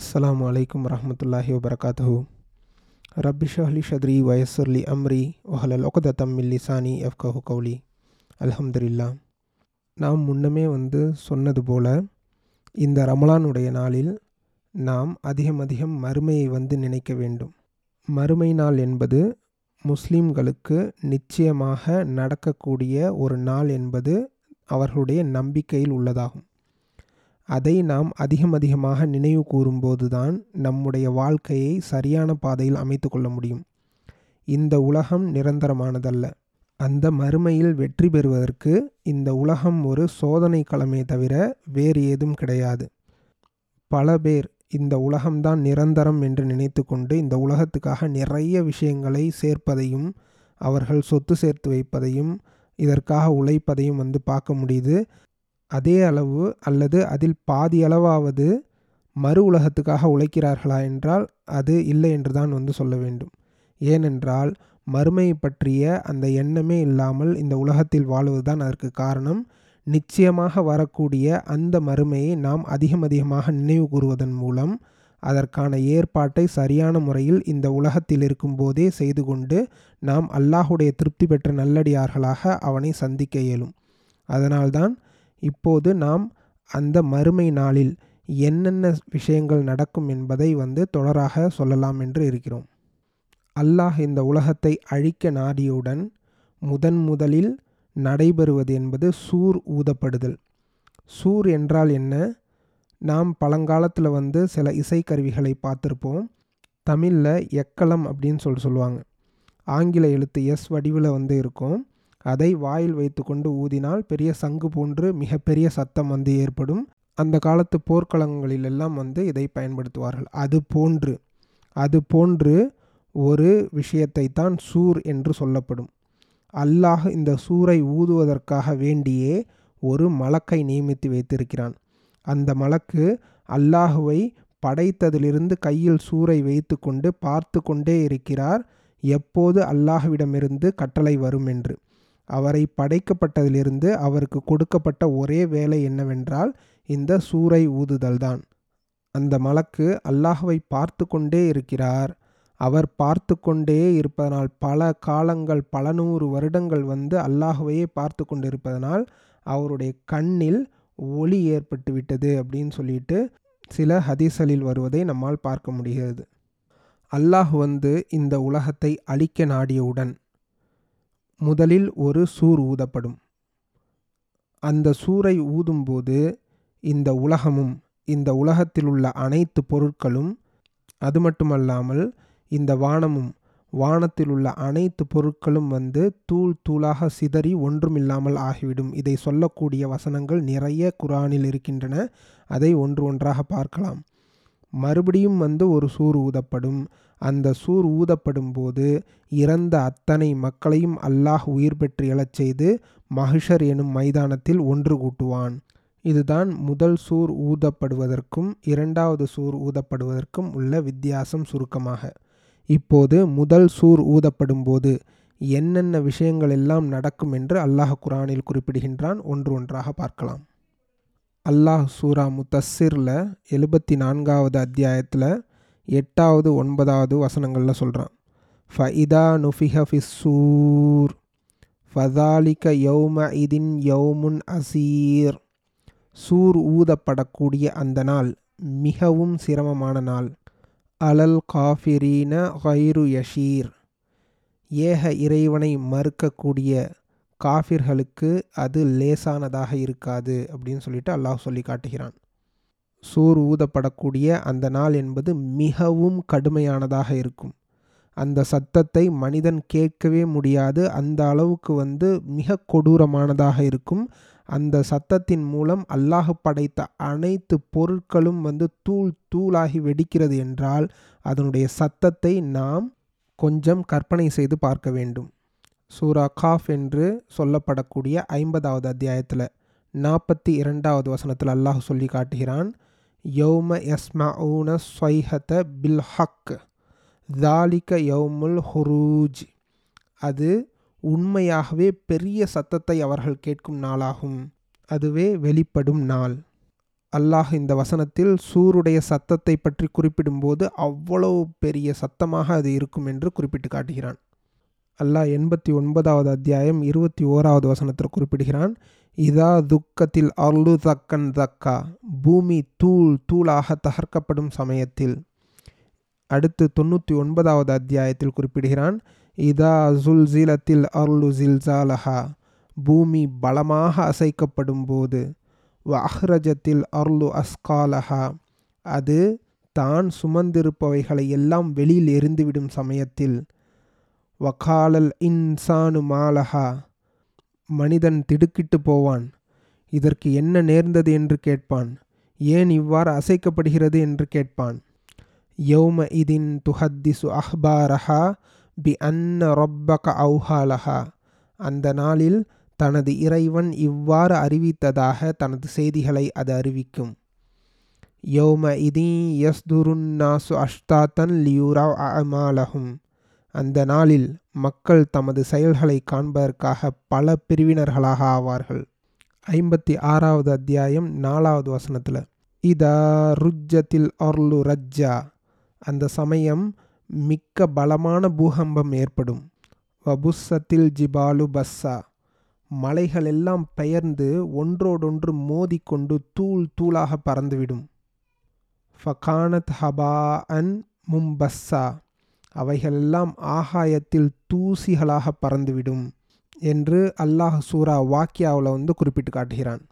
அஸ்லாம் அலைக்கும் வரமத்துல்லாஹி வபரகாத்து ரப்பி ஷஹ்லி ஷத்ரி வயசுர்லி அம்ரி ஒஹலல் ஒகதத்தம் மில் லிசானி எஃப்கஹு கௌலி அல்ஹம்துலில்லா நாம் முன்னமே வந்து சொன்னது போல இந்த ரமலானுடைய நாளில் நாம் அதிகம் அதிகம் மறுமையை வந்து நினைக்க வேண்டும். மறுமை நாள் என்பது முஸ்லீம்களுக்கு நிச்சயமாக நடக்கக்கூடிய ஒரு நாள் என்பது அவர்களுடைய நம்பிக்கையில் உள்ளதாகும். அதை நாம் அதிகம் அதிகமாக நினைவு கூறும்போது தான் நம்முடைய வாழ்க்கையை சரியான பாதையில் அமைத்து கொள்ள முடியும். இந்த உலகம் நிரந்தரமானதல்ல. அந்த மறுமையில் வெற்றி பெறுவதற்கு இந்த உலகம் ஒரு சோதனை களமே தவிர வேறு ஏதும் கிடையாது. பல பேர் இந்த உலகம்தான் நிரந்தரம் என்று நினைத்து கொண்டு இந்த உலகத்துக்காக நிறைய விஷயங்களை சேர்ப்பதையும் அவர்கள் சொத்து சேர்த்து வைப்பதையும் இதற்காக உழைப்பதையும் வந்து பார்க்க முடியுது. அதே அளவு அல்லது அதில் பாதி அளவாவது மறு உலகத்துக்காக உழைக்கிறார்களா என்றால் அது இல்லை என்று தான் வந்து சொல்ல வேண்டும். ஏனென்றால் மறுமையை பற்றிய அந்த எண்ணமே இல்லாமல் இந்த உலகத்தில் வாழ்வதுதான் அதற்கு காரணம். நிச்சயமாக வரக்கூடிய அந்த மறுமையை நாம் அதிகம் அதிகமாக நினைவு கூறுவதன் மூலம் அதற்கான ஏற்பாட்டை சரியான முறையில் இந்த உலகத்தில் இருக்கும்போதே செய்து கொண்டு நாம் அல்லாஹுடைய திருப்தி பெற்ற நல்லடியார்களாக அவனை சந்திக்க இயலும். அதனால்தான் இப்போது நாம் அந்த மறுமை நாளில் என்னென்ன விஷயங்கள் நடக்கும் என்பதை வந்து தொடராக சொல்லலாம் என்று இருக்கிறோம். அல்லாஹ் இந்த உலகத்தை அழிக்க நாடியவுடன் முதன் முதலில் நடைபெறுவது என்பது சூர் ஊதப்படுதல். சூர் என்றால் என்ன? நாம் பழங்காலத்தில் வந்து சில இசைக்கருவிகளை பார்த்துருப்போம். தமிழில் எக்களம் அப்படின்னு சொல்லி சொல்லுவாங்க. ஆங்கில எழுத்து எஸ் வடிவில் வந்து இருக்கும். அதை வாயில் வைத்துக்கொண்டு ஊதினால் பெரிய சங்கு போன்று மிகப்பெரிய சத்தம் வந்து ஏற்படும். அந்த காலத்து போர்க்களங்களிலெல்லாம் வந்து இதை பயன்படுத்துவார்கள். அது போன்று அது போன்று ஒரு விஷயத்தை தான் சூர் என்று சொல்லப்படும். அல்லாஹ் இந்த சூரை ஊதுவதற்காக வேண்டியே ஒரு மலக்கை நியமித்து வைத்திருக்கிறான். அந்த மலக்கு அல்லாஹுவை படைத்ததிலிருந்து கையில் சூரை வைத்து கொண்டு பார்த்து கொண்டே இருக்கிறார். எப்போது அல்லாஹுவிடமிருந்து கட்டளை வரும் என்று அவரை படைக்கப்பட்டதிலிருந்து அவருக்கு கொடுக்கப்பட்ட ஒரே வேலை என்னவென்றால் இந்த சூறை ஊதுதல்தான். அந்த மலக்கு அல்லாஹுவை பார்த்து கொண்டே இருக்கிறார். அவர் பார்த்து கொண்டே இருப்பதனால் பல காலங்கள் பல நூறு வருடங்கள் வந்து அல்லாஹுவையே பார்த்து கொண்டிருப்பதனால் அவருடைய கண்ணில் ஒளி ஏற்பட்டு விட்டது அப்படின்னு சொல்லிட்டு சில ஹதீசலில் வருவதை நம்மால் பார்க்க முடிகிறது. அல்லாஹ் வந்து இந்த உலகத்தை அழிக்க நாடியவுடன் முதலில் ஒரு சூர் ஊதப்படும். அந்த சூரை ஊதும்போது இந்த உலகமும் இந்த உலகத்தில் உள்ள அனைத்து பொருட்களும் அது மட்டுமல்லாமல் இந்த வானமும் வானத்தில் உள்ள அனைத்து பொருட்களும் வந்து தூள் தூளாக சிதறி ஒன்றுமில்லாமல் ஆகிவிடும். இதை சொல்லக்கூடிய வசனங்கள் நிறைய குரானில் இருக்கின்றன. அதை ஒன்று ஒன்றாக பார்க்கலாம். மறுபடியும் வந்து ஒரு சூர் ஊதப்படும். அந்த சூர் ஊதப்படும் போது இறந்த அத்தனை மக்களையும் அல்லாஹ் உயிர் பெற்று எழச் செய்து மகிஷர் எனும் மைதானத்தில் ஒன்று கூட்டுவான். இதுதான் முதல் சூர் ஊதப்படுவதற்கும் இரண்டாவது சூர் ஊதப்படுவதற்கும் உள்ள வித்தியாசம் சுருக்கமாக. இப்போது முதல் சூர் ஊதப்படும் போது என்னென்ன விஷயங்கள் எல்லாம் நடக்கும் என்று அல்லாஹ் குரானில் குறிப்பிடுகின்றான். ஒன்று ஒன்றாக பார்க்கலாம். அல்லாஹ் சூரா முத்தஸ்ஸிரில் எழுபத்தி நான்காவது அத்தியாயத்தில் எட்டாவது ஒன்பதாவது வசனங்களில் சொல்கிறான் ஃபஇதா நுஃபிஹ ஃபிஸ்ஸூர் ஃபதாலிக யௌம இதின் யௌமுன் அசீர் சூர் ஊதப்படக்கூடிய அந்த நாள் மிகவும் சிரமமான நாள். அலல் காஃபிரீன ஹைரு யஷீர். ஏக இறைவனை மறுக்கக்கூடிய காஃபிர்களுக்கு அது லேசானதாக இருக்காது அப்படின்னு சொல்லிட்டு அல்லாஹ் சொல்லி காட்டுகிறான். சூர் ஊதப்படக்கூடிய அந்த நாள் என்பது மிகவும் கடுமையானதாக இருக்கும். அந்த சத்தத்தை மனிதன் கேட்கவே முடியாது. அந்த அளவுக்கு வந்து மிக கொடூரமானதாக இருக்கும். அந்த சத்தத்தின் மூலம் அல்லாஹ் படைத்த அனைத்து பொருட்களும் வந்து தூள் தூளாகி வெடிக்கிறது என்றால் அதனுடைய சத்தத்தை நாம் கொஞ்சம் கற்பனை செய்து பார்க்க வேண்டும். சூரா காஃப் என்று சொல்லப்படக்கூடிய ஐம்பதாவது அத்தியாயத்தில் நாற்பத்தி இரண்டாவது வசனத்தில் அல்லாஹ் சொல்லி காட்டுகிறான் யௌம யஸ்மஊன ஸ்வைஹத பில் ஹக் தாலிக யௌமுல் ஹுரூஜ். அது உண்மையாகவே பெரிய சத்தத்தை அவர்கள் கேட்கும் நாளாகும். அதுவே வெளிப்படும் நாள். அல்லாஹ் இந்த வசனத்தில் சூருடைய சத்தத்தை பற்றி குறிப்பிடும்போது அவ்வளவு பெரிய சத்தமாக அது இருக்கும் என்று குறிப்பிட்டு காட்டுகிறான். அல்லாஹ் எண்பத்தி ஒன்பதாவது அத்தியாயம் இருபத்தி ஓராவது வசனத்தில் குறிப்பிடுகிறான் இதா துக்கத்தில் அருளு தக்கன் தக்கா பூமி தூள் தூளாக தகர்க்கப்படும் சமயத்தில். அடுத்து தொண்ணூற்றி ஒன்பதாவது அத்தியாயத்தில் குறிப்பிடுகிறான் இதா ஜுல்சிலத்தில் அருளு ஜில்சாலஹா பூமி பலமாக அசைக்கப்படும் போது வ அஹ்ரஜத்தில் அருளு அஸ்காலஹா அது தான் சுமந்திருப்பவைகளை எல்லாம் வெளியில் எரிந்துவிடும் சமயத்தில் வக்காலல் இன்சானு மாலஹா. மனிதன் திடுக்கிட்டு போவான். இதற்கு என்ன நேர்ந்தது என்று கேட்பான். ஏன் இவ்வாறு அசைக்கப்படுகிறது என்று கேட்பான். யௌம இதின் துஹத்திசு அஹ்பாரஹா பி அன்ன ரொப்பக அவுஹாலஹா. அந்த நாளில் தனது இறைவன் இவ்வாறு அறிவித்ததாக தனது செய்திகளை அது அறிவிக்கும். யௌம இதி யஸ்துருன்னாசு அஷ்தாத்தன் லியூராவ் அமாலஹும் அந்த நாளில் மக்கள் தமது செயல்களை காண்பதற்காக பல பிரிவினர்களாக ஆவார்கள். ஐம்பத்தி ஆறாவது அத்தியாயம் நாலாவது வசனத்தில் இதா ருஜ்ஜத்தில் அர்லு ரஜ்ஜா. அந்த சமயம் மிக்க பலமான பூகம்பம் ஏற்படும். வபுஸ்ஸத்தில் ஜிபாலு பஸ்ஸா. மலைகள் எல்லாம் பெயர்ந்து ஒன்றோடொன்று மோதிக்கொண்டு தூள் தூளாக பறந்துவிடும். ஃபகானத் ஹபா அன் மும்பஸ்ஸா. அவைகளெல்லாம் ஆகாயத்தில் தூசிகளாக பறந்துவிடும் என்று அல்லாஹ் சூரா வாக்கியாவில் வந்து குறிப்பிட்டு காட்டுகிறான்.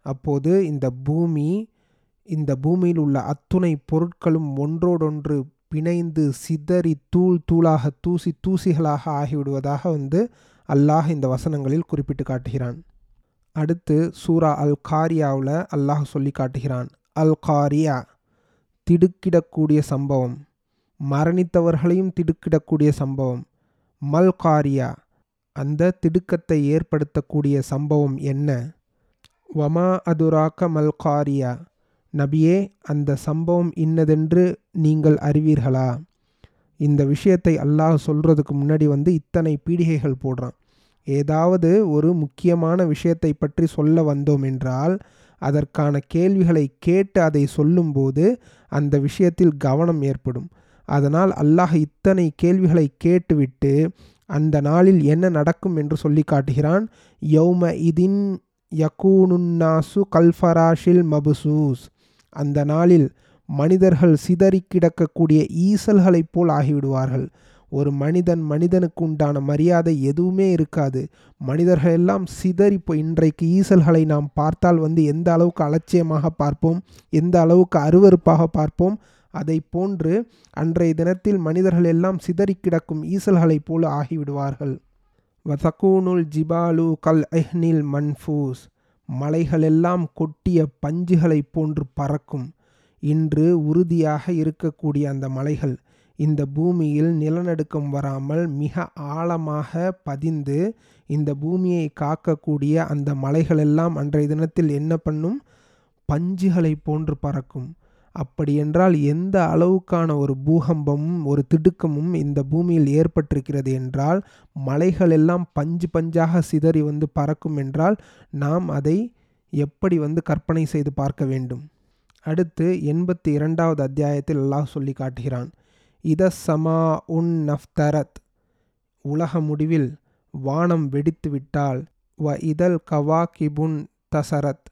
அப்போது இந்த பூமி இந்த பூமியில் உள்ள அத்துணை பொருட்களும் ஒன்றோடொன்று பிணைந்து சிதறி தூள் தூளாக தூசி தூசிகளாக ஆகிவிடுவதாக வந்து அல்லாஹ் இந்த வசனங்களில் குறிப்பிட்டு காட்டுகிறான். அடுத்து சூரா அல் காரியாவில் அல்லாஹ் சொல்லி காட்டுகிறான். அல் காரியா திடுக்கிடக்கூடிய சம்பவம். மரணித்தவர்களையும் திடுக்கிடக்கூடிய சம்பவம். மல்காரியா அந்த திடுக்கத்தை ஏற்படுத்தக்கூடிய சம்பவம் என்ன? வமா அதுராக்க மல்காரியா நபியே அந்த சம்பவம் இன்னதென்று நீங்கள் அறிவீர்களா? இந்த விஷயத்தை அல்லாஹ் சொல்கிறதுக்கு முன்னாடி வந்து இத்தனை பீடிகைகள் போடுறான். ஏதாவது ஒரு முக்கியமான விஷயத்தை பற்றி சொல்ல வந்தோம் என்றால் அதற்கான கேள்விகளை கேட்டு அதை சொல்லும்போது அந்த விஷயத்தில் கவனம் ஏற்படும். அதனால் அல்லாஹ் இத்தனை கேள்விகளை கேட்டுவிட்டு அந்த நாளில் என்ன நடக்கும் என்று சொல்லி காட்டுகிறான். யௌம இதின் யகூனுன்னாசு கல்ஃபராஷில் மபுசூஸ். அந்த நாளில் மனிதர்கள் சிதறி கிடக்கக்கூடிய ஈசல்களைப் போல் ஆகிவிடுவார்கள். ஒரு மனிதன் மனிதனுக்கு உண்டான மரியாதை எதுவுமே இருக்காது. மனிதர்கள் எல்லாம் சிதறி இப்போ இன்றைக்கு ஈசல்களை நாம் பார்த்தால் வந்து எந்த அளவுக்கு அலட்சியமாக பார்ப்போம் எந்த அளவுக்கு அருவறுப்பாக பார்ப்போம் அதை போன்று அன்றைய தினத்தில் மனிதர்கள் எல்லாம் சிதறி கிடக்கும் ஈசல்களைப் போல ஆகிவிடுவார்கள். வசகூனுல் ஜிபாலு கல் எஹ்னில் மன்ஃபூஸ். மலைகளெல்லாம் கொட்டிய பஞ்சுகளைப் போன்று பறக்கும். இன்று உறுதியாக இருக்கக்கூடிய அந்த மலைகள் இந்த பூமியில் நிலநடுக்கம் வராமல் மிக ஆழமாக பதிந்து இந்த பூமியை காக்கக்கூடிய அந்த மலைகளெல்லாம் அன்றைய தினத்தில் என்ன பண்ணும்? பஞ்சுகளை போன்று பறக்கும். அப்படியென்றால் எந்த அளவுக்கான ஒரு பூகம்பமும் ஒரு திடுக்கமும் இந்த பூமியில் ஏற்பட்டிருக்கிறது என்றால் மலைகள் எல்லாம் பஞ்சு பஞ்சாக சிதறி வந்து பறக்கும் என்றால் நாம் அதை எப்படி வந்து கற்பனை செய்து பார்க்க வேண்டும்? அடுத்து எண்பத்தி இரண்டாவது அத்தியாயத்தில் அல்லாஹ் சொல்லி காட்டுகிறான் இத சமா உன் நஃப்தரத். உலக முடிவில் வானம் வெடித்து விட்டால் வ இதழ் கவா கிபுன் தசரத்.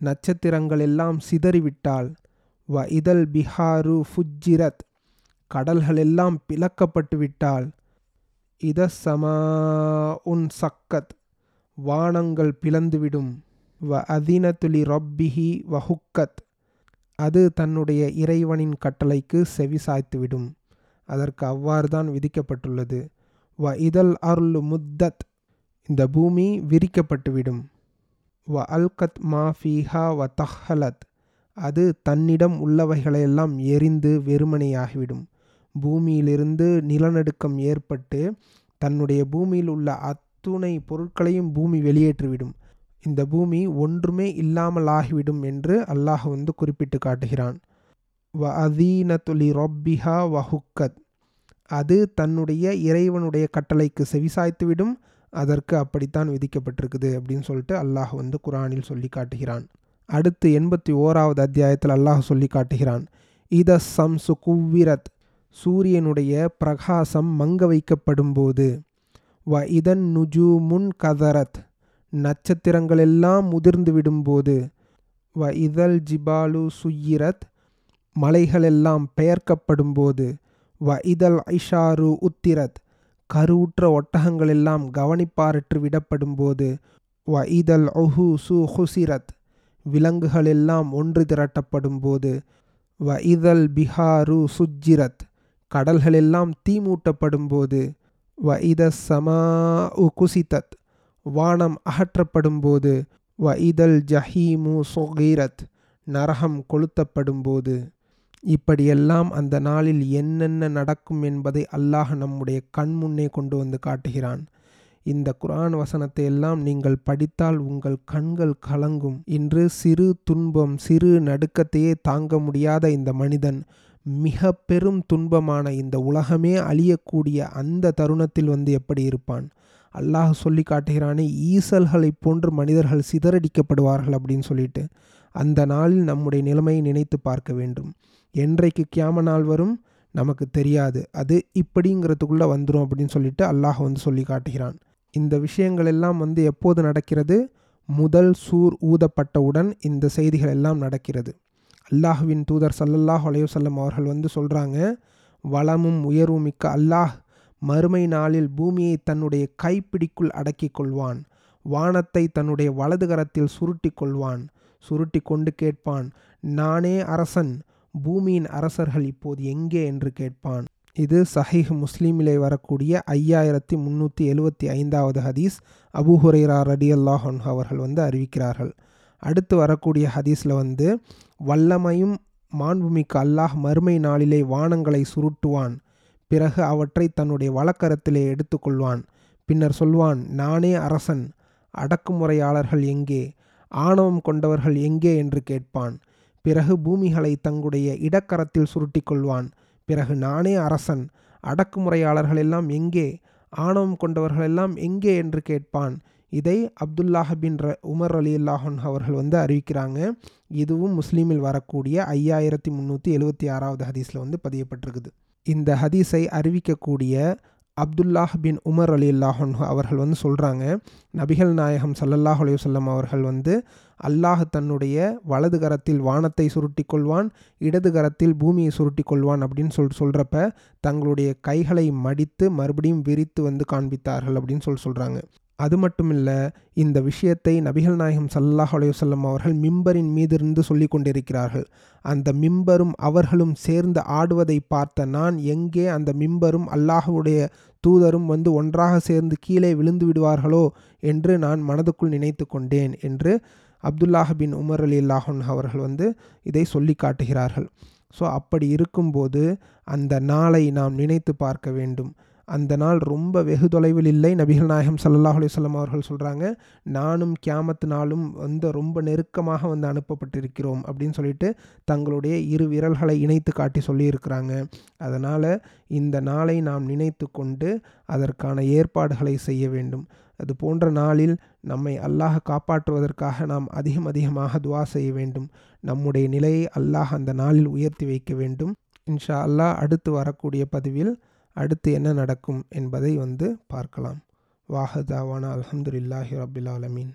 நட்சத்திரங்கள் எல்லாம் சிதறிவிட்டால் வ இதல் பிஹாரு ஃபுஜ்ஜிரத். கடல்கள் எல்லாம் பிளக்கப்பட்டு விட்டால் இத சமா உன் சக்கத். வானங்கள் பிளந்துவிடும். வ அதினத்துலி ரொப்பிஹி வஹுக்கத். அது தன்னுடைய இறைவனின் கட்டளைக்கு செவி சாய்த்துவிடும் அதற்கு அவ்வாறு தான் விதிக்கப்பட்டுள்ளது. வ இதல் அருள் முத்தத். இந்த பூமி விரிக்கப்பட்டுவிடும். வ அல்கத் மாஃபிஹா வ தஹலத் அது தன்னிடம் உள்ளவைகளையெல்லாம் எரிந்து வெறுமனையாகிவிடும். பூமியிலிருந்து நிலநடுக்கம் ஏற்பட்டு தன்னுடைய பூமியில் உள்ள அத்துணை பொருட்களையும் பூமி வெளியேற்றிவிடும். இந்த பூமி ஒன்றுமே இல்லாமல் ஆகிவிடும் என்று அல்லாஹ் வந்து குறிப்பிட்டு காட்டுகிறான். வ அதீனத்துலி ரொப்பிஹா வஹுக்கத். அது தன்னுடைய இறைவனுடைய கட்டளைக்கு செவிசாய்த்துவிடும். அதற்கு அப்படித்தான் விதிக்கப்பட்டிருக்குது அப்படின்னு சொல்லிட்டு அல்லாஹ் வந்து குரானில் சொல்லி காட்டுகிறான். அடுத்து எண்பத்தி ஓராவது அத்தியாயத்தில் அல்லாஹ் சொல்லி காட்டுகிறான். இத சம்சு குவ்விரத். சூரியனுடைய பிரகாசம் மங்க வைக்கப்படும் போது வ இதன் நுஜு முன் கதரத். நட்சத்திரங்களெல்லாம் முதிர்ந்து விடும்போது வ இதழ் ஜிபாலு சுயிரத் மலைகளெல்லாம் பெயர்க்கப்படும் போது வ இதழ் ஐஷாரு உத்திரத். கருவுற்ற ஒட்டகங்களெல்லாம் கவனிப்பாரற்று விடப்படும் போது வ இதழ் ஒஹு சு ஹுசிரத். விலங்குகளெல்லாம் ஒன்று திரட்டப்படும் போது வ இதல் பிஹாரு சுஜ்ஜிரத் கடல்களெல்லாம் தீமூட்டப்படும் போது வ இத சமா உ குசிதத் வானம் அகற்றப்படும் போது வ இதல் ஜஹீமு சொகீரத் நரகம் கொளுத்தப்படும் போது இப்படியெல்லாம் அந்த நாளில் என்னென்ன நடக்கும் என்பதை அல்லாஹ் நம்முடைய கண் முன்னே கொண்டு வந்து காட்டுகிறான். இந்த குரான் வசனத்தை எல்லாம் நீங்கள் படித்தால் உங்கள் கண்கள் கலங்கும். இன்று சிறு துன்பம் சிறு நடுக்கத்தையே தாங்க முடியாத இந்த மனிதன் மிக பெரும் துன்பமான இந்த உலகமே அழியக்கூடிய அந்த தருணத்தில் வந்து எப்படி இருப்பான்? அல்லாஹ் சொல்லி காட்டுகிறானே ஈசல்களைப் போன்று மனிதர்கள் சிதறடிக்கப்படுவார்கள் அப்படின்னு சொல்லிட்டு அந்த நாளில் நம்முடைய நிலைமையை நினைத்து பார்க்க வேண்டும். என்றைக்கு கியாம நாள் வரும்? நமக்கு தெரியாது. அது இப்படிங்கிறதுக்குள்ளே வந்துடும் அப்படின்னு சொல்லிட்டு அல்லாஹ் வந்து சொல்லி காட்டுகிறான். இந்த விஷயங்கள் எல்லாம் வந்து எப்போது நடக்கிறது? முதல் சூர் ஊதப்பட்டவுடன் இந்த செய்திகள் எல்லாம் நடக்கிறது. அல்லாஹுவின் தூதர் சல்லல்லாஹ் அலையுசல்லம் அவர்கள் வந்து சொல்கிறாங்க வளமும் உயர்வும் மிக்க அல்லாஹ் மறுமை நாளில் பூமியை தன்னுடைய கைப்பிடிக்குள் அடக்கி கொள்வான். வானத்தை தன்னுடைய வலது கரத்தில் சுருட்டி கொள்வான். சுருட்டி கொண்டு கேட்பான் நானே அரசன் பூமியின் அரசர்கள் இப்போது எங்கே என்று கேட்பான். இது சஹீஹ் முஸ்லீமிலே வரக்கூடிய ஐயாயிரத்தி முந்நூற்றி எழுவத்தி ஐந்தாவது ஹதீஸ் அபு ஹுரைரா ரடி அல்லாஹன் அவர்கள் வந்து அறிவிக்கிறார்கள். அடுத்து வரக்கூடிய ஹதீஸில் வந்து வல்லமையும் மாண்புமிக்க அல்லாஹ் மறுமை நாளிலே வானங்களை சுருட்டுவான். பிறகு அவற்றை தன்னுடைய வழக்கரத்திலே எடுத்துக்கொள்வான். பின்னர் சொல்வான் நானே அரசன். அடக்குமுறையாளர்கள் எங்கே? ஆணவம் கொண்டவர்கள் எங்கே? என்று கேட்பான். பிறகு பூமிகளை தங்களுடைய இடக்கரத்தில் சுருட்டிக்கொள்வான். பிறகு நானே அரசன் அடக்குமுறையாளர்கள் எல்லாம் எங்கே ஆணவம் கொண்டவர்கள் எல்லாம் எங்கே என்று கேட்பான். இதை அப்துல்லாஹ் பின் ர உமர் அலி அல்லாஹன் அவர்கள் வந்து அறிவிக்கிறாங்க. இதுவும் முஸ்லீமில் வரக்கூடிய ஐயாயிரத்தி முந்நூற்றி எழுவத்தி ஆறாவது ஹதீஸில் வந்து பதியப்பட்டிருக்குது. இந்த ஹதீஸை அறிவிக்கக்கூடிய அப்துல்லாஹ் பின் உமர் அலி அல்லாஹன் அவர்கள் வந்து சொல்கிறாங்க நபிகள் நாயகம் சல்லல்லாஹ் அலையுசல்லம் அவர்கள் வந்து அல்லாஹ் தன்னுடைய வலது கரத்தில் வானத்தை சுருட்டி கொள்வான் இடது கரத்தில் பூமியை சுருட்டி கொள்வான் அப்படின்னு சொல் சொல்கிறப்ப தங்களுடைய கைகளை மடித்து மறுபடியும் விரித்து வந்து காண்பித்தார்கள் அப்படின்னு சொல்லி சொல்கிறாங்க அது மட்டும் இல்லை இந்த விஷயத்தை நபிகள் நாயகம் சல்லாஹ் அலையுசல்லம் அவர்கள் மிம்பரின் மீதிருந்து சொல்லி கொண்டிருக்கிறார்கள் அந்த மிம்பரும் அவர்களும் சேர்ந்து ஆடுவதை பார்த்த நான் எங்கே அந்த மிம்பரும் அல்லாஹுடைய தூதரும் வந்து ஒன்றாக சேர்ந்து கீழே விழுந்து விடுவார்களோ என்று நான் மனதுக்குள் நினைத்து கொண்டேன் என்று அப்துல்லாஹ் பின் உமர் அலி அல்லாஹன் அவர்கள் வந்து இதை சொல்லி காட்டுகிறார்கள். ஸோ அப்படி இருக்கும்போது அந்த நாளை நாம் நினைத்து பார்க்க வேண்டும். அந்த நாள் ரொம்ப வெகு தொலைவில் இல்லை நபிகள் நாயகம் சல்லாஹ் அலிஸ்லாம் அவர்கள் சொல்கிறாங்க நானும் கியாமத்து நாளும் வந்து ரொம்ப நெருக்கமாக வந்து அனுப்பப்பட்டிருக்கிறோம் அப்படின்னு சொல்லிட்டு தங்களுடைய இரு விரல்களை இணைத்து காட்டி சொல்லியிருக்கிறாங்க. அதனால் இந்த நாளை நாம் நினைத்து கொண்டு அதற்கான ஏற்பாடுகளை செய்ய வேண்டும். அது போன்ற நாளில் நம்மை அல்லாஹ் காப்பாற்றுவதற்காக நாம் அதிகம் அதிகமாக துவா செய்ய வேண்டும். நம்முடைய நிலையை அல்லாஹ் அந்த நாளில் உயர்த்தி வைக்க வேண்டும். இன்ஷா அல்லாஹ் அடுத்து வரக்கூடிய பதிவில் அடுத்து என்ன நடக்கும் என்பதை வந்து பார்க்கலாம். வாஹதாவான அலமதுல்லாஹி ரபில் ஆலமீன்.